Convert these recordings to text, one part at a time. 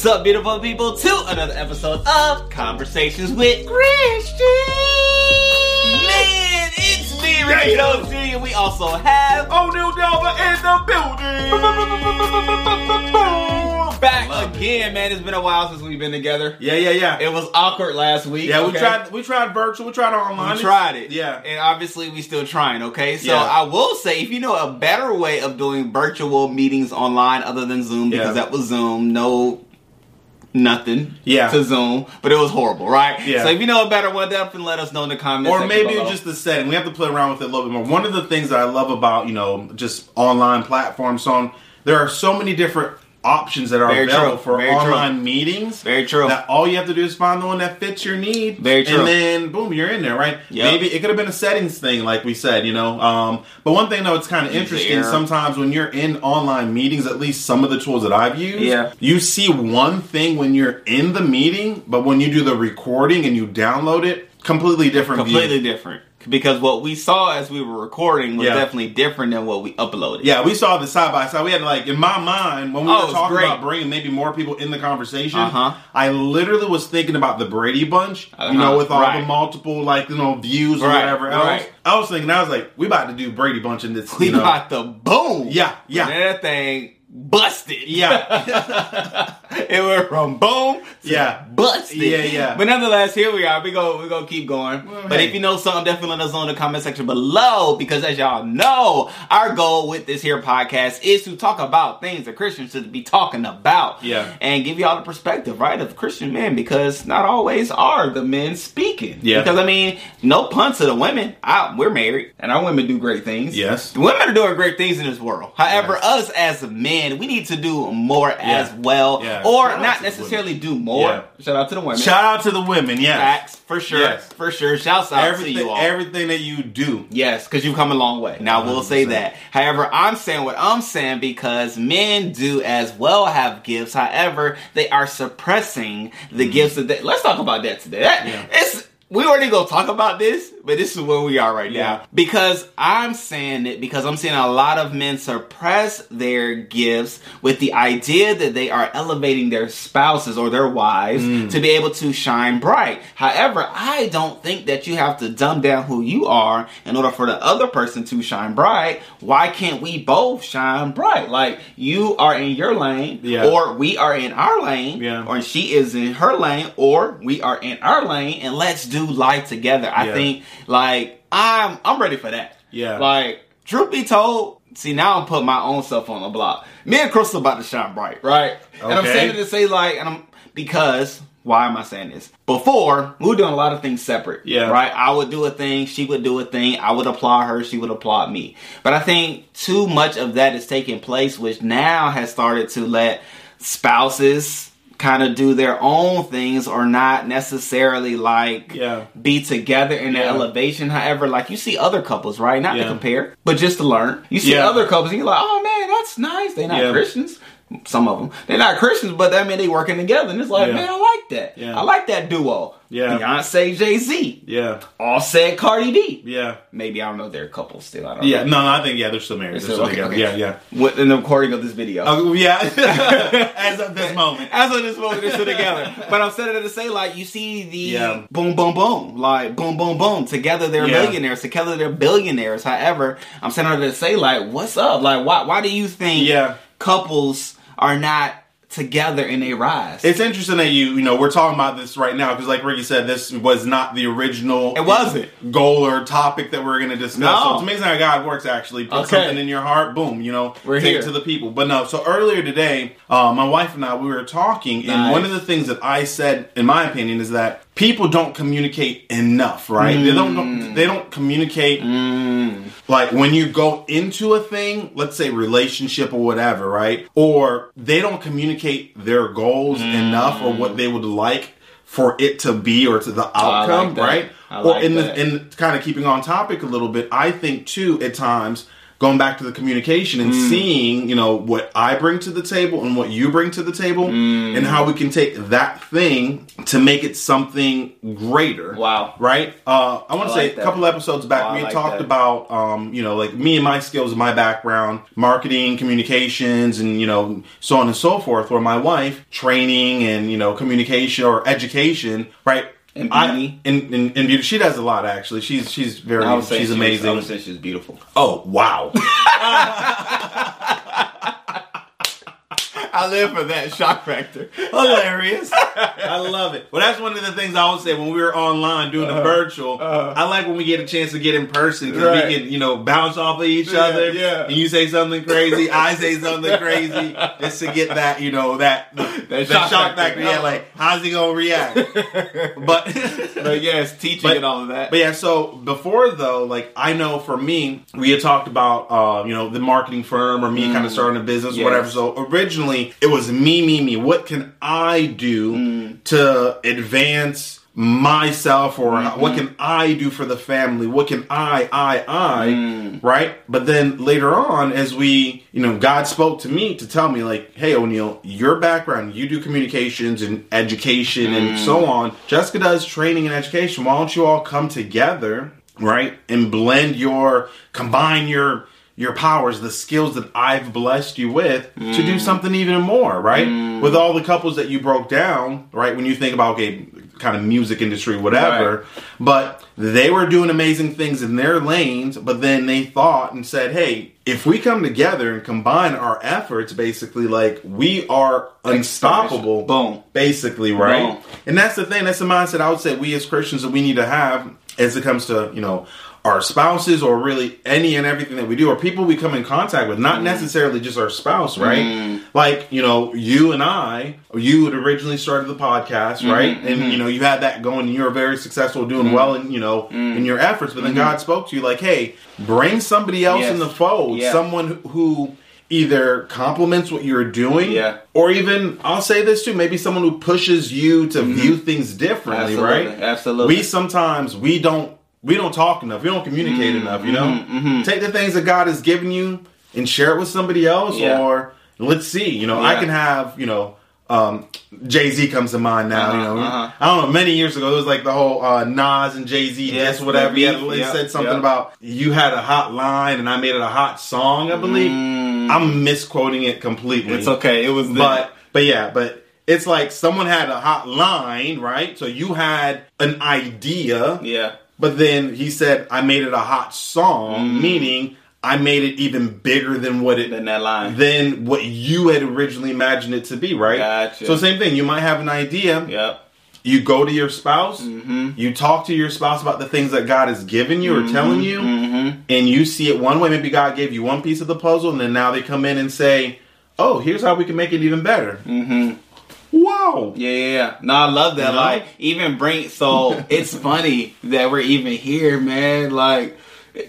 What's up, beautiful people, to another episode of Conversations with Christian. Man, it's me, Yeah. Jr. and we also have oh, O'Neal Delver in the building. back again, man. It's been a while since we've been together. Yeah, yeah, yeah. It was awkward last week. yeah, we okay? tried. We tried virtual. We tried online. We tried it. Yeah. And obviously we still trying, okay? So Yeah. I will say if you know a better way of doing virtual meetings online other than Zoom, because Yeah. that was Zoom, no nothing Yeah. to Zoom, but it was horrible, right? Yeah. So if you know a better one, definitely let us know in the comments. Or maybe below. just the setting. We have to play around with it a little bit more. One of the things that I love about you know just online platforms, so on, there are so many different options that are Very available true. for Very true. online meetings. Very true. That all you have to do is find the one that fits your need. Very true. And then boom, you're in there, right? Yep. Maybe it could have been a settings thing, like we said, you know. Um, but one thing though, it's kind of interesting. Sometimes when you're in online meetings, at least some of the tools that I've used, Yeah. you see one thing when you're in the meeting, but when you do the recording and you download it, completely different. view. completely different. Because what we saw as we were recording was Yeah. definitely different than what we uploaded. Yeah, we saw the side by side. We had like in my mind when we Oh, were talking about bringing maybe more people in the conversation. Uh-huh. I literally was thinking about the Brady Bunch. Uh-huh, You know, with all right. the multiple like you know views or Right, whatever else. right. I was thinking, I was like, we about to do Brady Bunch in this. We you know. got the boom. Yeah, yeah. And that thing busted. Yeah. it went from boom to Yeah. busted. Yeah, yeah. But nonetheless, here we are. We go we gonna keep going. Well, but hey. if you know something, definitely let us know in the comment section below. Because as y'all know, our goal with this here podcast is to talk about things that Christians should be talking about. Yeah. And give y'all the perspective, right, of Christian men, because not always are the men speaking. Yeah. Because I mean, no pun to the women. I, we're married, and our women do great things. Yes. The women are doing great things in this world. However, Yes. us as men, we need to do more as well, Yeah. Or not necessarily do more. Yeah. Shout out to the women. Shout out to the women. Yeah. Facts for sure, Yes. for sure. Shouts out to Everything, you all. everything that you do. Yes, because you've come a long way. Now, we'll say that. However, I'm saying what I'm saying because men do as well have gifts. However, they are suppressing the gifts that they. Let's talk about that today. That, Mm-hmm. Yeah. It's. We already gonna talk about this, but this is where we are right Yeah. now. Because I'm saying it because I'm seeing a lot of men suppress their gifts with the idea that they are elevating their spouses or their wives Mm. to be able to shine bright. However, I don't think that you have to dumb down who you are in order for the other person to shine bright. Why can't we both shine bright? Like you are in your lane, Yeah. or we are in our lane, Yeah. or she is in her lane, or we are in our lane, and let's do life together. I Yeah. think like I'm I'm ready for that. Yeah. Like truth be told, see now I'm putting my own self on the block. Me and Crystal about to shine bright, right? Okay. And I'm saying it to say like, and I'm because why am I saying this? Before we were doing a lot of things separate, Yeah. right? I would do a thing, she would do a thing, I would applaud her, she would applaud me. But I think too much of that is taking place, which now has started to let spouses kind of do their own things or not necessarily like Yeah. be together in Yeah. elevation. However, like you see other couples, right? Not to compare, but just to learn. You see Yeah. other couples, and you're like, oh man, that's nice. They're not Yeah. Christians. Some of them, they're not Christians, but I mean, they working together, and it's like, Yeah. man, I like that. Yeah. I like that duo. Yeah. Beyonce, Jay Z, Yeah. Offset, Cardi B. Yeah. Maybe I don't know they're couples still. I don't Yeah. know. No, no, I think yeah, they're still married. They're So, still okay, together. okay. Yeah. Yeah. With, in the recording of this video. Oh, yeah. As of this moment. As of this moment, they're still together. But I'm saying it to say, like, you see the Yeah. boom, boom, boom, like boom, boom, boom. Together they're Yeah. millionaires. Together they're billionaires. However, I'm saying it to say, like, what's up? Like, why? Why do you think Yeah. couples are not together in a rise? It's interesting that you, you know, we're talking about this right now because, like Rickey said, this was not the original. It wasn't. goal or topic that we're going to discuss. No. So it's amazing how God works. Actually, put Okay. something in your heart, boom, you know, We're take here. it to the people. But no, so earlier today, uh, my wife and I we were talking, and one of the things that I said, in my opinion, is that people don't communicate enough. Right? They Mm. don't. They don't communicate. Like when you go into a thing, let's say relationship or whatever, right? Or they don't communicate their goals enough or what they would like for it to be or to the Mm. Like outcome, that. right? I or like in that. the in kind of keeping on topic a little bit, I think too at times going back to the communication and seeing, you know, what I bring to the table and what you bring to the table and how we can take that thing to make it something greater. Wow. Right? Uh, I want to I say like a that. couple episodes back, we like talked that. about, um, you know, like me and my skills, and my background, marketing, communications, and, you know, so on and so forth, or my wife, training and, you know, communication or education, right? And I- beauty. and, and, and beauty. She does a lot, actually. She's she's very I would say she's she was- amazing. I would say she's beautiful. Oh wow! I live for that shock factor. Hilarious. I love it. Well, that's one of the things I would say when we were online doing the uh-huh. virtual. Uh-huh. I like when we get a chance to get in person because Right. we can, you know, bounce off of each Yeah, other. yeah. And you say something crazy, I say something crazy, just to get that, you know, that that, shock shock, factor. Yeah, uh-huh. like how's he gonna react? but But yes, teaching But- and all of that. But yeah, so before though, like I know for me, we had talked about uh, you know, the marketing firm or me kind of mm. starting a business Yes. or whatever. So originally it was me, me, me. What can I do mm. To advance myself or mm-hmm. what can I do for the family? What can I, I, I, mm. right? But then later on, as we, you know, God spoke to me to tell me like, hey O'Neill, your background, you do communications and education and mm. so on. Jessica does training and education. Why don't you all come together, right? And blend your, combine your, your powers, the skills that I've blessed you with to do mm. something even more, right? Mm. With all the couples that you broke down, right? When you think about, okay, kind of music industry, whatever, but they were doing amazing things in their lanes, but then they thought and said, hey, if we come together and combine our efforts, basically, like we are unstoppable. Boom. Basically, right? Boom. And that's the thing. That's the mindset I would say we as Christians that we need to have as it comes to, you know, our spouses or really any and everything that we do or people we come in contact with, not mm. necessarily just our spouse, right? Mm. Like, you know, you and I, you had originally started the podcast, mm-hmm, right? And, mm-hmm. you know, you had that going and you were very successful, doing mm. well in, you know, in your efforts. But then mm-hmm. God spoke to you like, hey, bring somebody else Yes. in the fold, Yeah. someone who either complements what you're doing Yeah. or even I'll say this too, maybe someone who pushes you to view things differently, Mm-hmm. Absolutely, right? absolutely. We sometimes we don't we don't talk enough. We don't communicate Mm-hmm, enough, you know? Take the things that God has given you and share it with somebody else Yeah. or let's see, you know, I can have, you know, um, Jay Z comes to mind now. you Uh-huh, know, uh-huh. I don't know. Many years ago, it was like the whole uh, Nas and Jay Z, Yes, whatever. He, had, the beef, he yeah, said something yeah. about you had a hot line and I made it a hot song. I believe I'm misquoting it completely. Mm. It's okay. It was the, But but yeah, but it's like someone had a hot line, right? So you had an idea, yeah. But then he said, "I made it a hot song," meaning I made it even bigger than what it Then that line. than what you had originally imagined it to be, right? Gotcha. So same thing. You might have an idea. Yep. You go to your spouse. Mm-hmm. You talk to your spouse about the things that God has given you or telling you, Mm-hmm. and you see it one way. Maybe God gave you one piece of the puzzle, and then now they come in and say, "Oh, here's how we can make it even better." Wow. Yeah, yeah, yeah. No, I love that. You know? Like, even bring. So it's funny that we're even here, man. Like,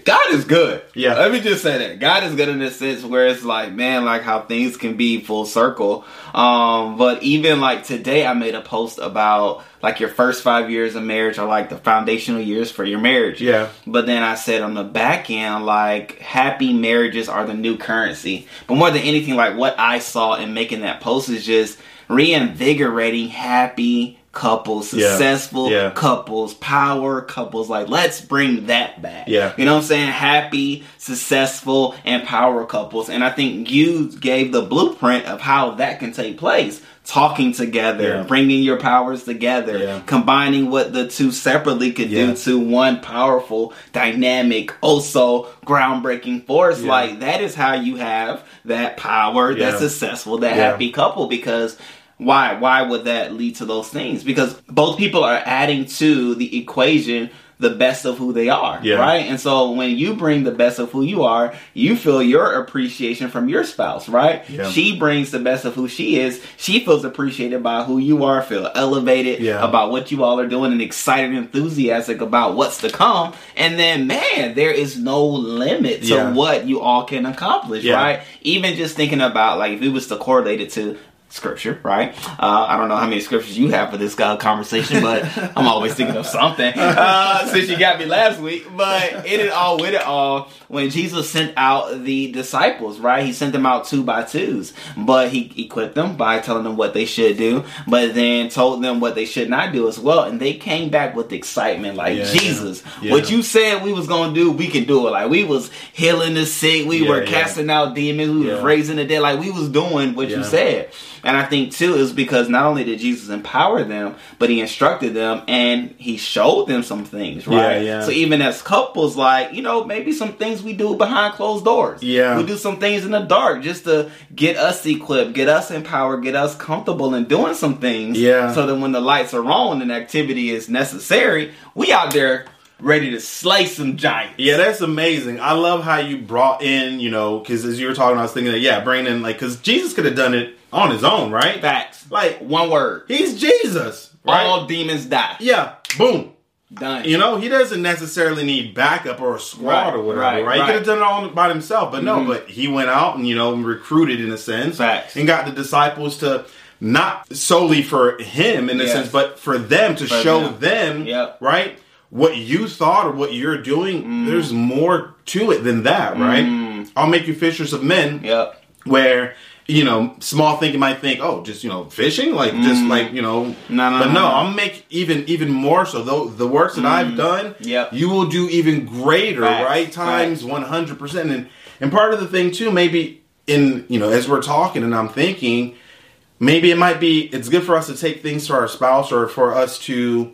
God is good. Yeah. Let me just say that God is good in the sense where it's like, man, like how things can be full circle. Um, but even like today, I made a post about like your first five years of marriage are like the foundational years for your marriage. Yeah. But then I said on the back end, like happy marriages are the new currency. But more than anything, like what I saw in making that post is just reinvigorating happy couples, Yeah. successful Yeah. couples, power couples. Like let's bring that back. Yeah. You know what I'm saying? Happy, successful, and power couples. And I think you gave the blueprint of how that can take place. Talking together, Yeah. bringing your powers together, Yeah. combining what the two separately could Yeah. do to one powerful, dynamic, also groundbreaking force. Yeah. Like that is how you have that power, Yeah. that successful, that Yeah. happy couple. Because why? Why would that lead to those things? Because both people are adding to the equation the best of who they are, Yeah. right? And so when you bring the best of who you are, you feel your appreciation from your spouse, right? Yeah. She brings the best of who she is. She feels appreciated by who you are, feel elevated Yeah. about what you all are doing, and excited and enthusiastic about what's to come. And then, man, there is no limit to what you all can accomplish, right? Even just thinking about like if it was to correlate it to scripture, right? Uh, I don't know how many scriptures you have for this uh, conversation, but I'm always thinking of something uh, since you got me last week. But in it all, with it all, when Jesus sent out the disciples, right? He sent them out two by twos, but he equipped them by telling them what they should do, but then told them what they should not do as well. And they came back with excitement, like Yeah, Jesus, yeah. what you said we was gonna do, we can do it. Like we was healing the sick, we Yeah, were casting out demons, we was raising the dead, like we was doing what you said. And I think too is because not only did Jesus empower them, but he instructed them and he showed them some things, right? Yeah, yeah. So even as couples, like, you know, maybe some things we do behind closed doors. Yeah. We do some things in the dark just to get us equipped, get us empowered, get us comfortable in doing some things. Yeah. So that when the lights are on and activity is necessary, we out there ready to slice some giants. Yeah, that's amazing. I love how you brought in, you know, because as you were talking, I was thinking that, yeah, bringing in, like, because Jesus could have done it on his own, right? Facts. Like, One word. he's Jesus, right? All demons die. yeah, boom. Done. You know, he doesn't necessarily need backup or a squad Right, or whatever, right, right? He could have done it all by himself, but no, Mhm. but he went out and, you know, recruited in a sense. Facts. And got the disciples to not solely for him in a Yes. sense, but for them to For show them. them, Yep. right? What you thought or what you're doing, there's more to it than that, right? Mm. I'll make you fishers of men Yep. where you know small thinking might think oh just you know fishing like just like you know Mm. No, no, but no, no, no. i'll make even even more so though the works that i've done Yep. you will do even greater Facts, right times 100% and and part of the thing too maybe in you know as we're talking and i'm thinking maybe it might be it's good for us to take things to our spouse or for us to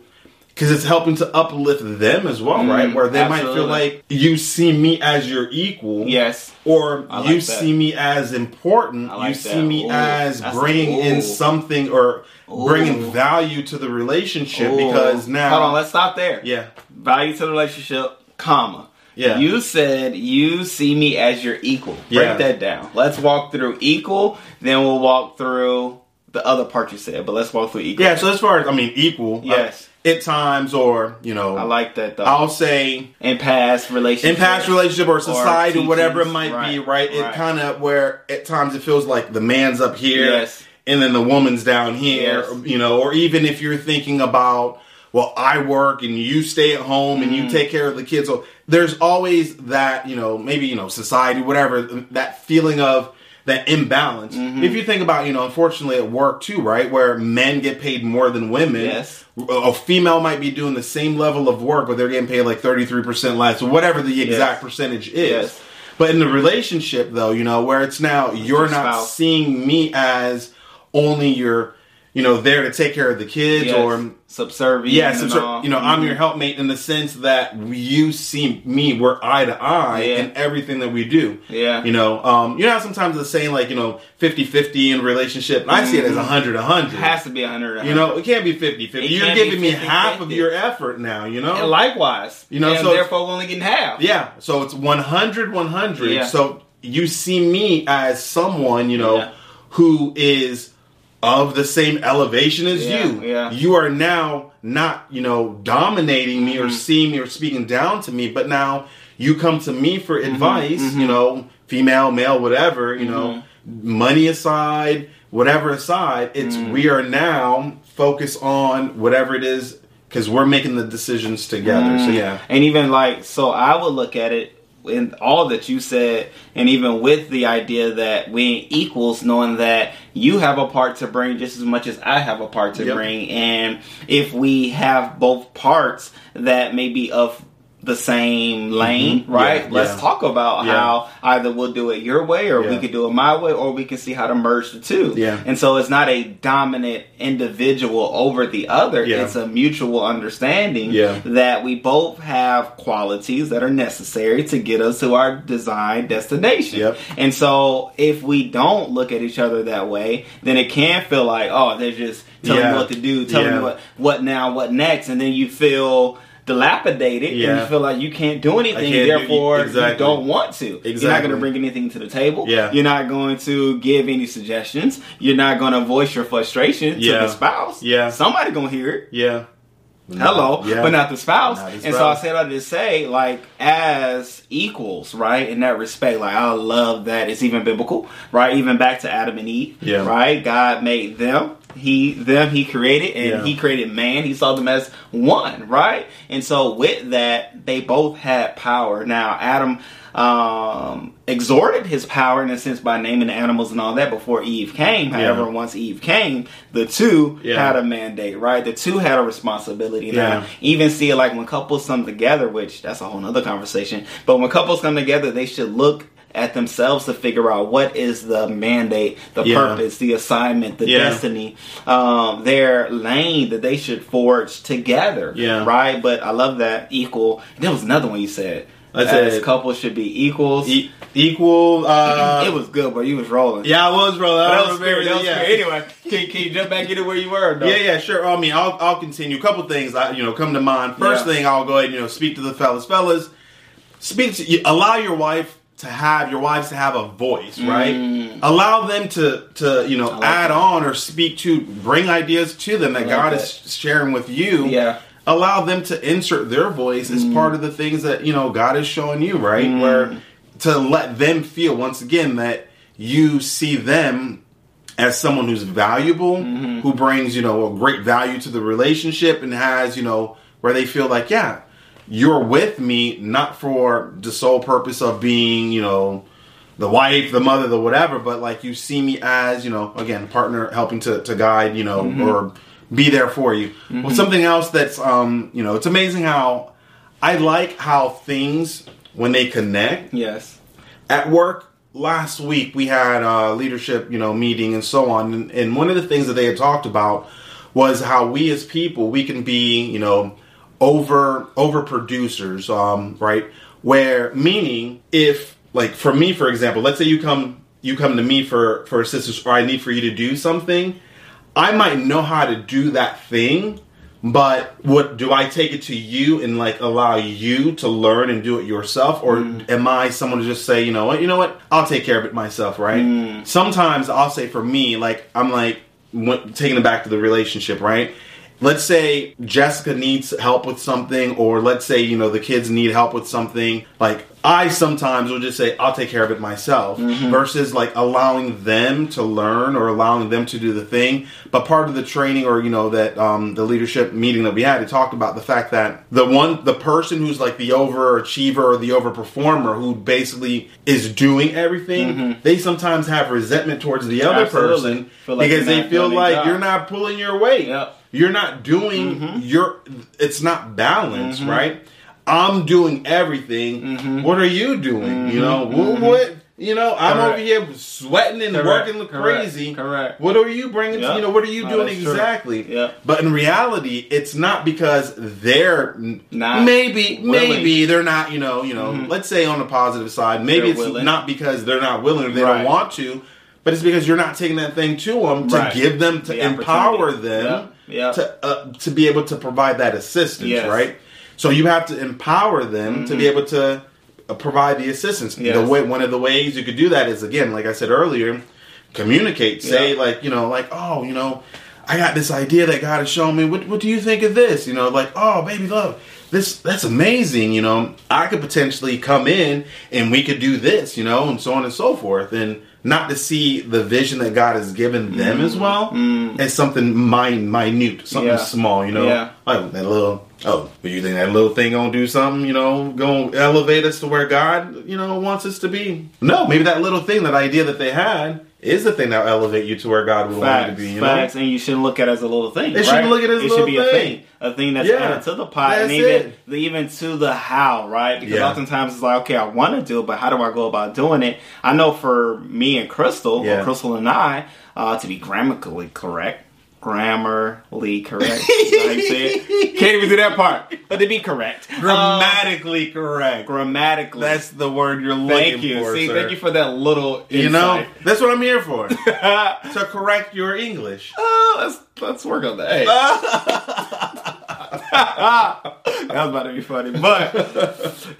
because it's helping to uplift them as well right where they might feel Mm, like you see me as your equal Yes. or I you that. see me as important. Like you that. see me Ooh, as bringing ooh. in something or bringing value to the relationship Ooh. because now, Hold on, let's stop there. yeah, Value to the relationship, comma. Yeah. You said you see me as your equal. Break Yeah. that down. Let's walk through equal, then we'll walk through the other part you said, but let's walk through equal. yeah. So as far as I mean, equal, Yes. uh, at times, or you know, I like that though. I'll say in past relationship. in past relationship or society, or whatever it teachings. might be, Right, right? It right. kind of where at times it feels like the man's up here, Yes. and then the woman's down here, Yes. you know, or even if you're thinking about, well, I work and you stay at home and Mm-hmm. you take care of the kids. So there's always that, you know, maybe, you know, society, whatever, that feeling of that imbalance. Mm-hmm. If you think about, you know, unfortunately at work too, right, where men get paid more than women. Yes. A female might be doing the same level of work, but they're getting paid like 33% less, or whatever the exact percentage is. Yes. But in the relationship, though, you know, where it's now you're your not seeing me as only your, you know, there to take care of the kids Yes. or subservient. it's- all. you know, I'm Mhm. your helpmate in the sense that you see me, we're eye to eye Yeah. in everything that we do. Yeah. You know, um, you know, how sometimes it's saying like, you know, 50 50 in relationship. And I see it as 100 100. It has to be a hundred. You know, it can't be 50 50. You're giving me 50-50. half of your effort now, you know? and likewise, You know, and so therefore we're only getting half. Yeah, so it's 100 100. Yeah. So you see me as someone, you know, Yeah. who is of the same elevation as Yeah, you. yeah. Mm-hmm. You are now not, you know, dominating me or seeing me or speaking down to me, but now you come to me for Mm-hmm. advice, you know, female, male, whatever, you know, Mm-hmm. money aside, whatever aside, it's Mm. we are now focused on whatever it is because we're making the decisions together. So yeah. And even like, so I would look at it in all that you said, and even with the idea that we ain't equals, knowing that you have a part to bring just as much as I have a part to Yep. bring. And if we have both parts that may be of the same lane, right? Mm-hmm. Yeah, Let's yeah. talk about Yeah. how either we'll do it your way or we could do it my way or we can see how to merge the two. Yeah. And so it's not a dominant individual over the other. It's a mutual understanding that we both have qualities that are necessary to get us to our designed destination. Yep. And so if we don't look at each other that way, then it can feel like, oh, they're just telling me what to do, telling me what what now, what next, and then you feel dilapidated and Yeah. you feel like you can't do anything, can't do- therefore exactly. you don't want to. You're not going to bring anything to the table. Yeah. You're not going to give any suggestions. You're not going to voice your frustration to Yeah. the spouse. Yeah. Somebody going to hear it. Yeah. Hello, Yeah. but not the spouse. Not And so I said I just say like as equals, right? In that respect, like I love that it's even biblical, right? Even back to Adam and Eve, Yeah. right? God made them. He them he created and Yeah. he created man. He saw them as one, right? And so with that, they both had power. Now Adam um exhorted his power in a sense by naming the animals and all that before Eve came. However, Yeah. once Eve came, the two Yeah. had a mandate, right? The two had a responsibility. Yeah. Now, even see it like when couples come together, which that's a whole nother conversation. But when couples come together, they should look at themselves to figure out what is the mandate, the Yeah. purpose, the assignment, the Yeah. destiny, um, their lane that they should forge together. Yeah. Right? But I love that equal. There was another one you said. I said- couples should be equals. E- equal. Uh, it was good, but you was rolling. Yeah, I was, rolling. I that was remember great. That was yeah. Anyway, can, can you jump back into where you were? Though? Yeah, yeah, sure. I mean, I'll, I'll continue. A couple things, I, you know, come to mind. First Yeah. thing, I'll go ahead, and, you know, speak to the fellas. Fellas, speak to you, allow your wife to have your wives to have a voice, right? Mm. Allow them to to you know like add that. on or speak to bring ideas to them that like God that. is sharing with you. Yeah. Allow them to insert their voice as part of the things that you know God is showing you, right? Mm. Where to let them feel once again that you see them as someone who's valuable, Mm-hmm. who brings, you know, a great value to the relationship and has, you know, where they feel like, yeah, you're with me not for the sole purpose of being, you know, the wife, the mother, the whatever, but like you see me as, you know, again, partner helping to, to guide, you know, Mm-hmm. or be there for you. Well, something else that's, um, you know, it's amazing how I like how things, when they connect, Yes. at work last week we had a leadership you know meeting and so on and, and one of the things that they had talked about was how we as people we can be you know over over producers um right? Where meaning if like for me for example let's say you come you come to me for for assistance or i need for you to do something i might know how to do that thing but what do I take it to you and like allow you to learn and do it yourself, or am I someone to just say, you know what, you know what, I'll take care of it myself, right? Sometimes I'll say for me, like I'm like taking it back to the relationship, right? Let's say Jessica needs help with something, or let's say you know the kids need help with something. Like I sometimes will just say, I'll take care of it myself, versus like allowing them to learn or allowing them to do the thing. But part of the training or, you know, that um, the leadership meeting that we had, it talked about the fact that the one, the person who's like the overachiever or the overperformer who basically is doing everything, they sometimes have resentment towards the other Absolutely. person like because they feel like job. you're not pulling your weight. Yep. You're not doing mm-hmm. your, it's not balanced, mm-hmm. right? I'm doing everything. Mm-hmm. What are you doing? You know, what, what? You know, I'm over here sweating and Correct. working Correct. crazy. Correct. What are you bringing? Yeah. To, you know, what are you No, doing exactly? Yeah. But in reality, it's not because they're Not maybe willing. maybe they're not. You know, you know. Let's say on the positive side, maybe They're it's willing. not because they're not willing or they Right. don't want to, but it's because you're not taking that thing to them to Right. give them to The empower them Yeah. Yeah. to uh, to be able to provide that assistance, Yes. right? So you have to empower them to be able to uh, provide the assistance. Yes. The way one of the ways you could do that is again, like I said earlier, communicate. Say Yeah. like you know, like oh, you know, I got this idea that God has shown me. What what do you think of this? You know, like oh, baby, love. This that's amazing, you know. I could potentially come in and we could do this, you know, and so on and so forth, and not to see the vision that God has given them as well as something min- minute, something Mm. Yeah. small, you know. Yeah. Like that little. Oh, but you think that little thing gonna do something? You know, gonna elevate us to where God, you know, wants us to be? No, maybe that little thing, that idea that they had, is the thing that'll elevate you to where God would want you to be. You facts, know, and you shouldn't look at it as a little thing. They shouldn't look at it as a It should be a thing. thing, a thing that's Yeah. added to the pot, and even it. even to the how, right? Because Yeah. oftentimes it's like, okay, I want to do it, but how do I go about doing it? I know for me and Crystal, Yeah. or Crystal and I, uh, to be grammatically correct. Grammarly correct. Is that how you? Can't even do that part. But to be correct. Um, grammatically correct. grammatically. That's the word you're looking thank you. for. See, sir. thank you for that little insight. You know, that's what I'm here for. to correct your English. Oh, let's let's work on that. Hey. that was about to be funny, but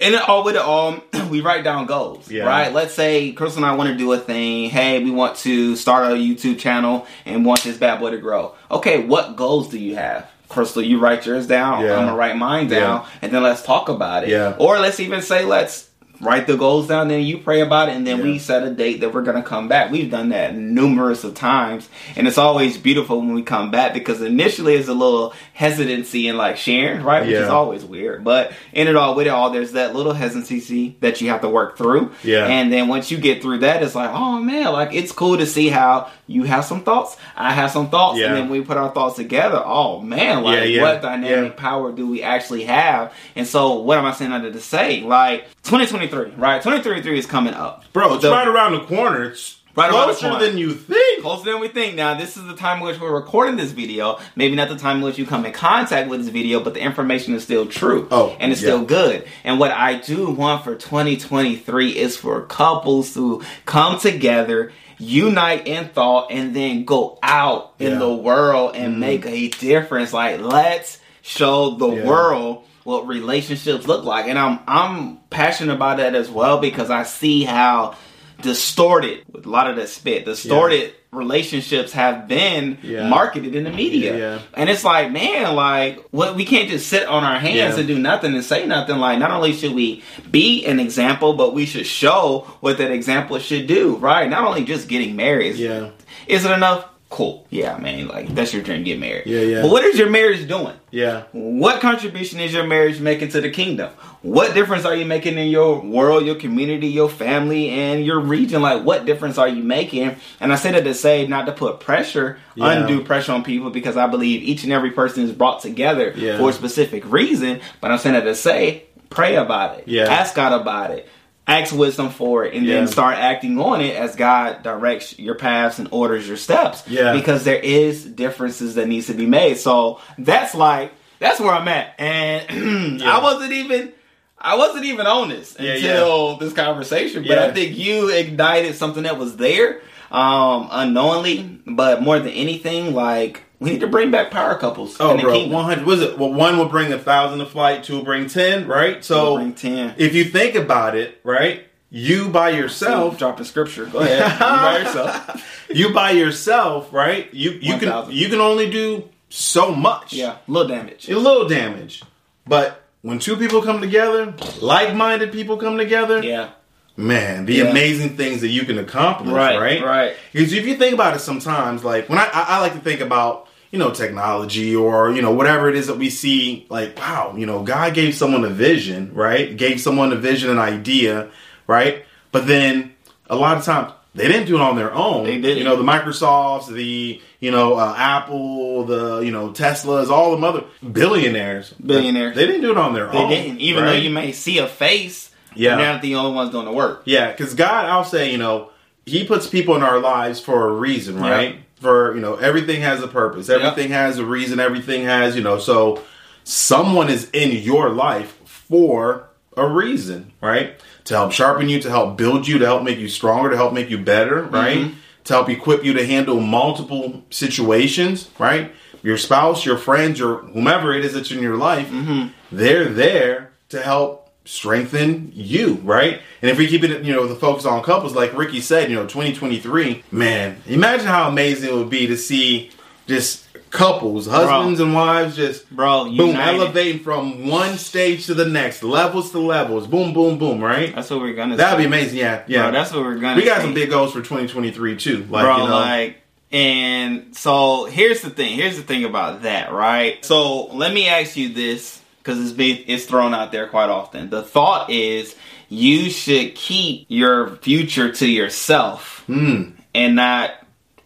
in it all with it all, we write down goals, Yeah. right? Let's say Crystal and I want to do a thing. Hey, we want to start a YouTube channel and want this bad boy to grow. Okay, what goals do you have? Crystal, you write yours down. Yeah. I'm gonna write mine down, Yeah. and then let's talk about it. Yeah. Or let's even say let's write the goals down, then you pray about it, and then Yeah. we set a date that we're gonna come back. We've done that numerous of times, and it's always beautiful when we come back because initially it's a little hesitancy and like sharing, right? Which is always weird, but in it all, with it all, there's that little hesitancy that you have to work through. Yeah. And then once you get through that, it's like, oh man, like it's cool to see how you have some thoughts, I have some thoughts, Yeah. and then we put our thoughts together. Oh man, like Yeah, yeah, what dynamic yeah. power do we actually have? And so, what am I saying under to say? Like 2023, right? 2023 is coming up, Bro, it's The- right around the corner. It's Right around the closer corner. than you think. Closer than we think. Now, this is the time in which we're recording this video. Maybe not the time in which you come in contact with this video, but the information is still true. Oh, and it's yeah. still good. And what I do want for 2023 is for couples to come together, unite in thought, and then go out in the world and mm-hmm. make a difference. Like, let's show the Yeah. world what relationships look like. And I'm I'm passionate about that as well because I see how distorted with a lot of that spit, distorted relationships have been Yeah. marketed in the media. Yeah. And it's like, man, like what we can't just sit on our hands Yeah. and do nothing and say nothing. Like not only should we be an example, but we should show what that example should do, right? Not only just getting married. Yeah. Is it enough? Cool. Yeah, man, like that's your dream, get married. Yeah, yeah. But what is your marriage doing? Yeah. What contribution is your marriage making to the kingdom? What difference are you making in your world, your community, your family, and your region? Like, what difference are you making? And I say that to say not to put pressure, Yeah. undue pressure on people, because I believe each and every person is brought together Yeah. for a specific reason. But I'm saying that to say, pray about it, Yeah. ask God about it. Ask wisdom for it and Yeah. then start acting on it as God directs your paths and orders your steps. Yeah. Because there is differences that needs to be made. So that's like that's where I'm at. And Yeah. I wasn't even I wasn't even on this Yeah, until this conversation. But. I think you ignited something that was there, um, unknowingly. But more than anything, like we need to bring back power couples Oh, bro, one hundred. Was it? Well, one will bring a thousand to flight. Two will bring ten. Right. So bring 10. if you think about it, right, you by yourself, Drop dropping scripture. Go ahead. you by yourself. you by yourself, right? You you can 1,000. you can only do so much. Yeah, A little damage. a little damage, but when two people come together, like-minded people come together, Yeah. man, the Yeah. amazing things that you can accomplish, Right, right? right. Because if you think about it, sometimes, like when I, I, I like to think about, you know, technology or you know whatever it is that we see, like wow, you know, God gave someone a vision, right? Gave someone a vision, an idea, right? But then a lot of times they didn't do it on their own. They didn't. You know, the Microsofts, the you know uh, Apple, the you know Teslas, all the other billionaires, Billionaires. They didn't do it on their They own. They didn't. Even though you may see a face, Yeah. they're not the only ones doing the work. Yeah, because God, I'll say, you know, He puts people in our lives for a reason, Yeah. For you know, everything has a purpose. Everything has a reason. Everything has, you know, so someone is in your life for a reason, right? To help sharpen you, to help build you, to help make you stronger, to help make you better, mm-hmm. right? To help equip you to handle multiple situations, right? Your spouse, your friends, your whomever it is that's in your life, mm-hmm. they're there to help strengthen you, right? And if we keep it, you know, the focus on couples, like Rickey said, you know, 2023, man, imagine how amazing it would be to see just couples, husbands and wives, just Bro, boom, united. elevating from one stage to the next, levels to levels, boom, boom, boom, right? That's what we're gonna. That'd be amazing, yeah, yeah. Bro, that's what we're gonna. we got some big goals for 2023 too, like bro, you know, like, and so here's the thing. Here's the thing about that, right? So let me ask you this because it's been it's thrown out there quite often. The thought is you should keep your future to yourself Hmm. and not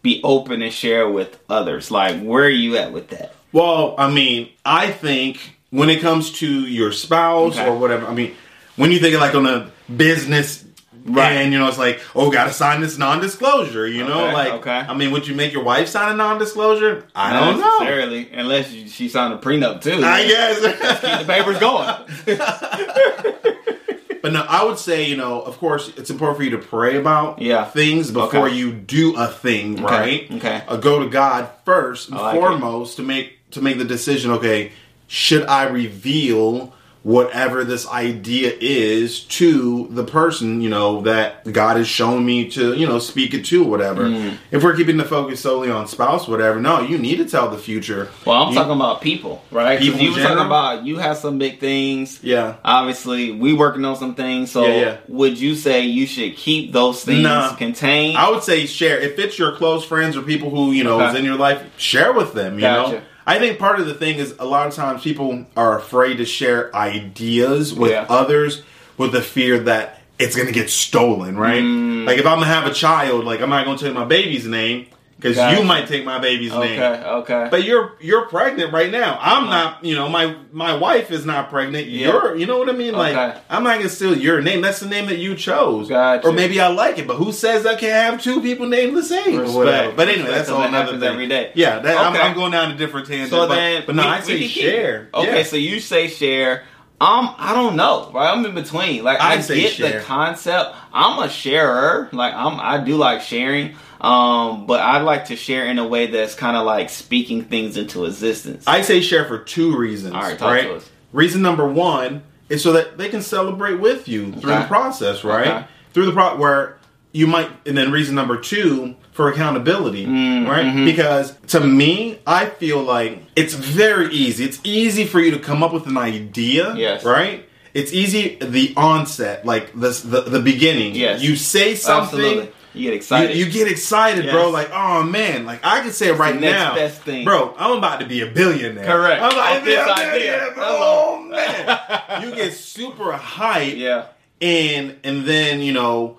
be open and share with others. Like, where are you at with that? Well, I mean, I think when it comes to your spouse Okay. or whatever, I mean, when you think of like on a business Right. and you know it's like, oh, gotta sign this non-disclosure. You know, Okay, like, okay. I mean, would you make your wife sign a non-disclosure? I Not don't know. necessarily, unless you, she signed a prenup too. I guess. Keep the papers going. but no, I would say, you know, of course, it's important for you to pray about Yeah. things before Okay. you do a thing, right? okay. Uh, go to God first and like it. foremost to make to make the decision. Okay, should I reveal whatever this idea is to the person, you know, that God has shown me to, you know, speak it to, whatever. Mm. If we're keeping the focus solely on spouse, whatever, no, you need to tell the future. Well, I'm You- talking about people, right? People you were talking about you have some big things. Yeah. Obviously, we working on some things. So, Yeah, yeah. would you say you should keep those things Nah. contained? I would say share. If it's your close friends or people who, you know, Okay. is in your life, share with them, you Gotcha. know? I think part of the thing is a lot of times people are afraid to share ideas with Yeah. others with the fear that it's going to get stolen, right? Mm. Like if I'm going to have a child, like I'm not going to tell you my baby's name because Gotcha. you might take my baby's okay, name. okay. Okay. But you're you're pregnant right now. I'm not. You know, my my wife is not pregnant. Yeah. You're. You know what I mean? Okay. Like I'm not gonna steal your name. That's the name that you chose. Gotcha. Or maybe I like it, but who says I can't have two people named the same? whatever. But anyway, that's all that another thing. every day. Yeah, that, I'm, Okay. I'm going down a different tangent. so but, then, but no, we- I say share. Okay, Yeah. so you say share. Um, I don't know, right? I'm in between. Like I, I get share. the concept. I'm a sharer. Like I'm, I do like sharing. Um, but I like to share in a way that's kind of like speaking things into existence. I say share for two reasons. All right, talk right? to us. Reason number one is so that they can celebrate with you through Okay. the process, right? Okay. Through the pro where you might, and then reason number two for accountability, Mm, right? mhm. Because to me, I feel like it's very easy. It's easy for you to come up with an idea, Yes. right? It's easy the onset, like the the, the beginning. Yes. you say something. Absolutely. You get excited. you get excited, Yes. bro. Like, oh man, like I can say it right now, best thing. bro. I'm about to be a billionaire. Correct. I'm about Off to be this idea. Oh man, you get super hyped, yeah. and and then you know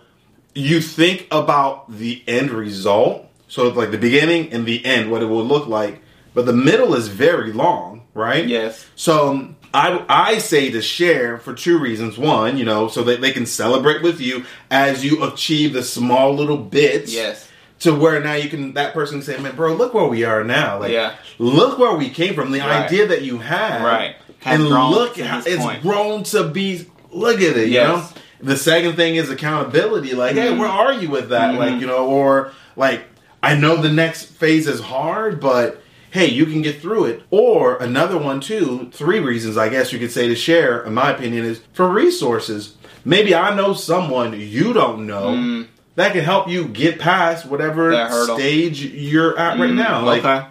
you think about the end result. So it's like the beginning and the end, what it will look like, but the middle is very long, right? Yes. So I I say to share for two reasons. One, you know, so that they can celebrate with you as you achieve the small little bits. Yes. To where now you can that person can say, man, bro, look where we are now. Like, Yeah. look where we came from. The Right. idea that you had, Right. Has and look how it's point. grown to be. Look at it. You Yes. know. The second thing is accountability. Like, hey, Mhm. where are you with that? Mhm. Like, you know, or like, I know the next phase is hard, but hey, you can get through it. Or another one too, three reasons I guess you could say to share, in my opinion, is for resources. Maybe I know someone you don't know Mm. that can help you get past whatever stage you're at right Mm, now. Like okay.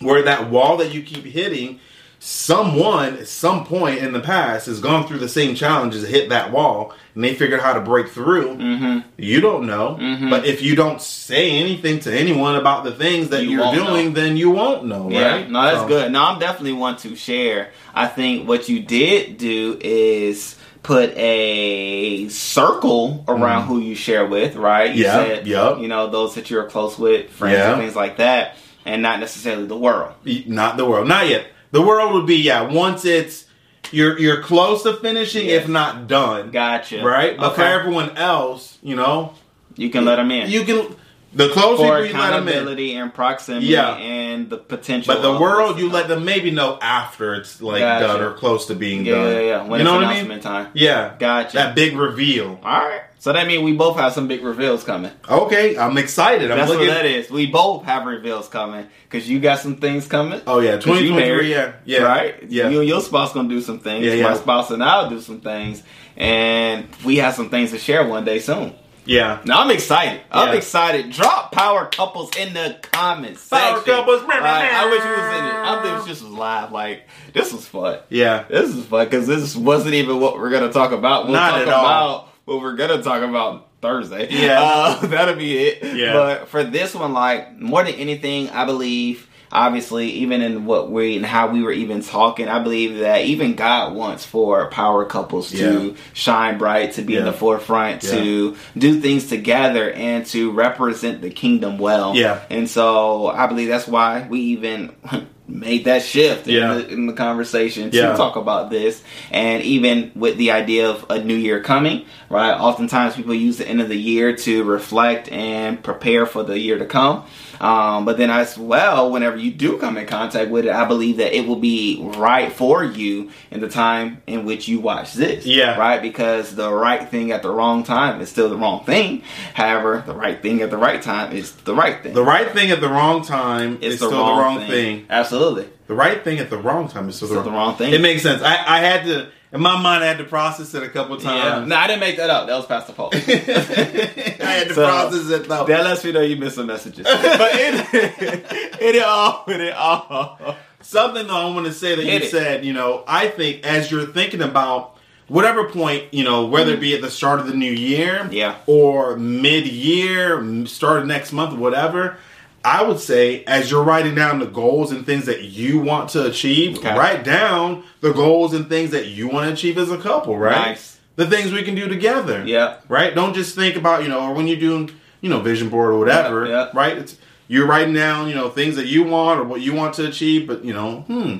where that wall that you keep hitting, someone at some point in the past has gone through the same challenges, hit that wall, and they figured out how to break through. Mm-hmm. You don't know, Mhm. but if you don't say anything to anyone about the things that You are doing, then you won't know, Yeah, right? no, that's So- good. No, I'm definitely want to share. I think what you did do is put a circle around who you share with, right? You Mm-hmm. Yeah, said, yep. you know, those that you're close with, friends, Yeah. and things like that, and not necessarily the world. Not the world, not yet. The world would be yeah. Once it's you're you're close to finishing, Yes. if not done, Gotcha. right? But for everyone else, you know, You can let them in. you can the closer you let them in. and proximity Yeah. and the potential. But the world, you let them maybe know after it's like Gotcha. done or close to being Yeah, done. yeah, yeah. When you know what I mean? time. Yeah. Gotcha. That big reveal. All right. So that means we both have some big reveals coming. Okay, I'm excited. I'm That's looking. what that is. We both have reveals coming because you got some things coming. Oh yeah, you 2023. married, Yeah, yeah, right. Yeah, You and your spouse gonna do some things. Yeah, yeah. My spouse and I'll do some things, and we have some things to share one day soon. Yeah. Now I'm excited. I'm Yeah. excited. Drop power couples in the comments. Power section. couples. Right? I wish you was in it. I think this was live. Like this was fun. Yeah. This is fun because this wasn't even what we're gonna talk about. We'll Not talk at all. about what we're gonna talk about Thursday. Yeah. uh, that'll be it. Yeah. But for this one, like more than anything, I believe. Obviously, even in what we and how we were even talking, I believe that even God wants for power couples to Yeah. shine bright, to be in the forefront, to do things together, and to represent the kingdom well. Yeah. And so I believe that's why we even made that shift Yeah. in, the, in the conversation to Yeah. talk about this. And even with the idea of a new year coming, right? Oftentimes people use the end of the year to reflect and prepare for the year to come. Um, but then as well, whenever you do come in contact with it, I believe that it will be right for you in the time in which you watch this. Yeah. Right? Because the right thing at the wrong time is still the wrong thing. However, the right thing at the right time is the right thing. The right thing at the wrong time it's is still the wrong thing. Absolutely. the right thing at the wrong time is still the, Still the wrong thing. It makes sense. I, I had to in my mind. I had to process it a couple Yeah. times. No, I didn't make that up. That was Pastor Paul. I had to So, process it though. that lets me know you missed some messages. but it, it all, it all. Something though I want to say that Hit you it. said, you know, I think as you're thinking about whatever point, you know, whether it mm. be at the start of the new year. Yeah. or mid-year, start of next month, whatever, I would say as you're writing down the goals and things that you want to achieve, Okay. write down the goals and things that you want to achieve as a couple, right? Nice. The things we can do together. Yeah. Right? Don't just think about, you know, or when you're doing, you know, vision board or whatever, Yeah, yeah. right? It's you're writing down, you know, things that you want or what you want to achieve, but you know, hmm,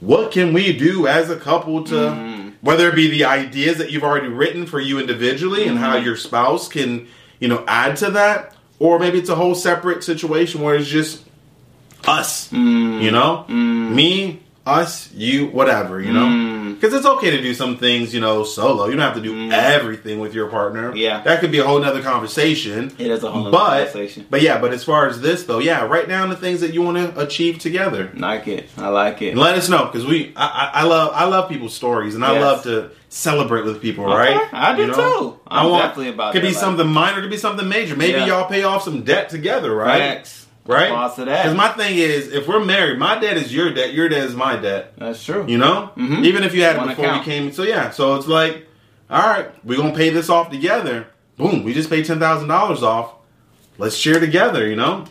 what can we do as a couple to Mm. whether it be the ideas that you've already written for you individually and Mm-hmm. how your spouse can, you know, add to that, or maybe it's a whole separate situation where it's just us, Mm. you know, me, us, you, whatever, you know. Mm. Because it's okay to do some things, you know, solo. You don't have to do everything with your partner. Mm. Yeah. that could be a whole nother conversation. It is a whole nother but, conversation. But yeah, but as far as this though, yeah, write down the things that you want to achieve together. Like it. I like it. And let us know because we, I, I, I love, I love people's stories, and I love to celebrate with people. Okay, Right? I do too. I'm definitely about Could be life. something minor, could be something major. Maybe Yeah. y'all pay off some debt together, right? Facts. Right? To that. Because my thing is, if we're married, my debt is your debt, your debt is my debt. That's true. You know, Mhm. even if you had it before account. we came. So yeah, so it's like, all right, we're gonna pay this off together. Boom, we just paid ten thousand dollars off. Let's share together. You know,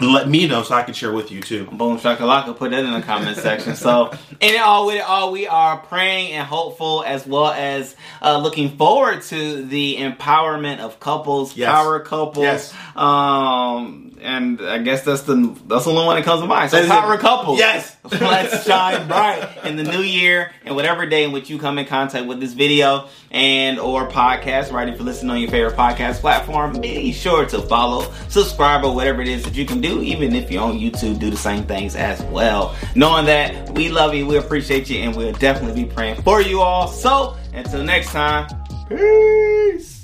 let me know so I can share with you too. Boom shakalaka, put that in the comment section. So, in it all, with it all, we are praying and hopeful, as well as uh, looking forward to the empowerment of couples, Yes. power couples. Yes. Um, and I guess that's the that's the only one that comes to mind. So, That is power it. couples. Yes. Let's shine bright in the new year and whatever day in which you come in contact with this video and or podcast, right? If you're listening on your favorite podcast platform, be sure to follow, subscribe, or whatever it is that you can do. Even if you're on YouTube, do the same things as well. Knowing that we love you, we appreciate you, and we'll definitely be praying for you all. So until next time, peace.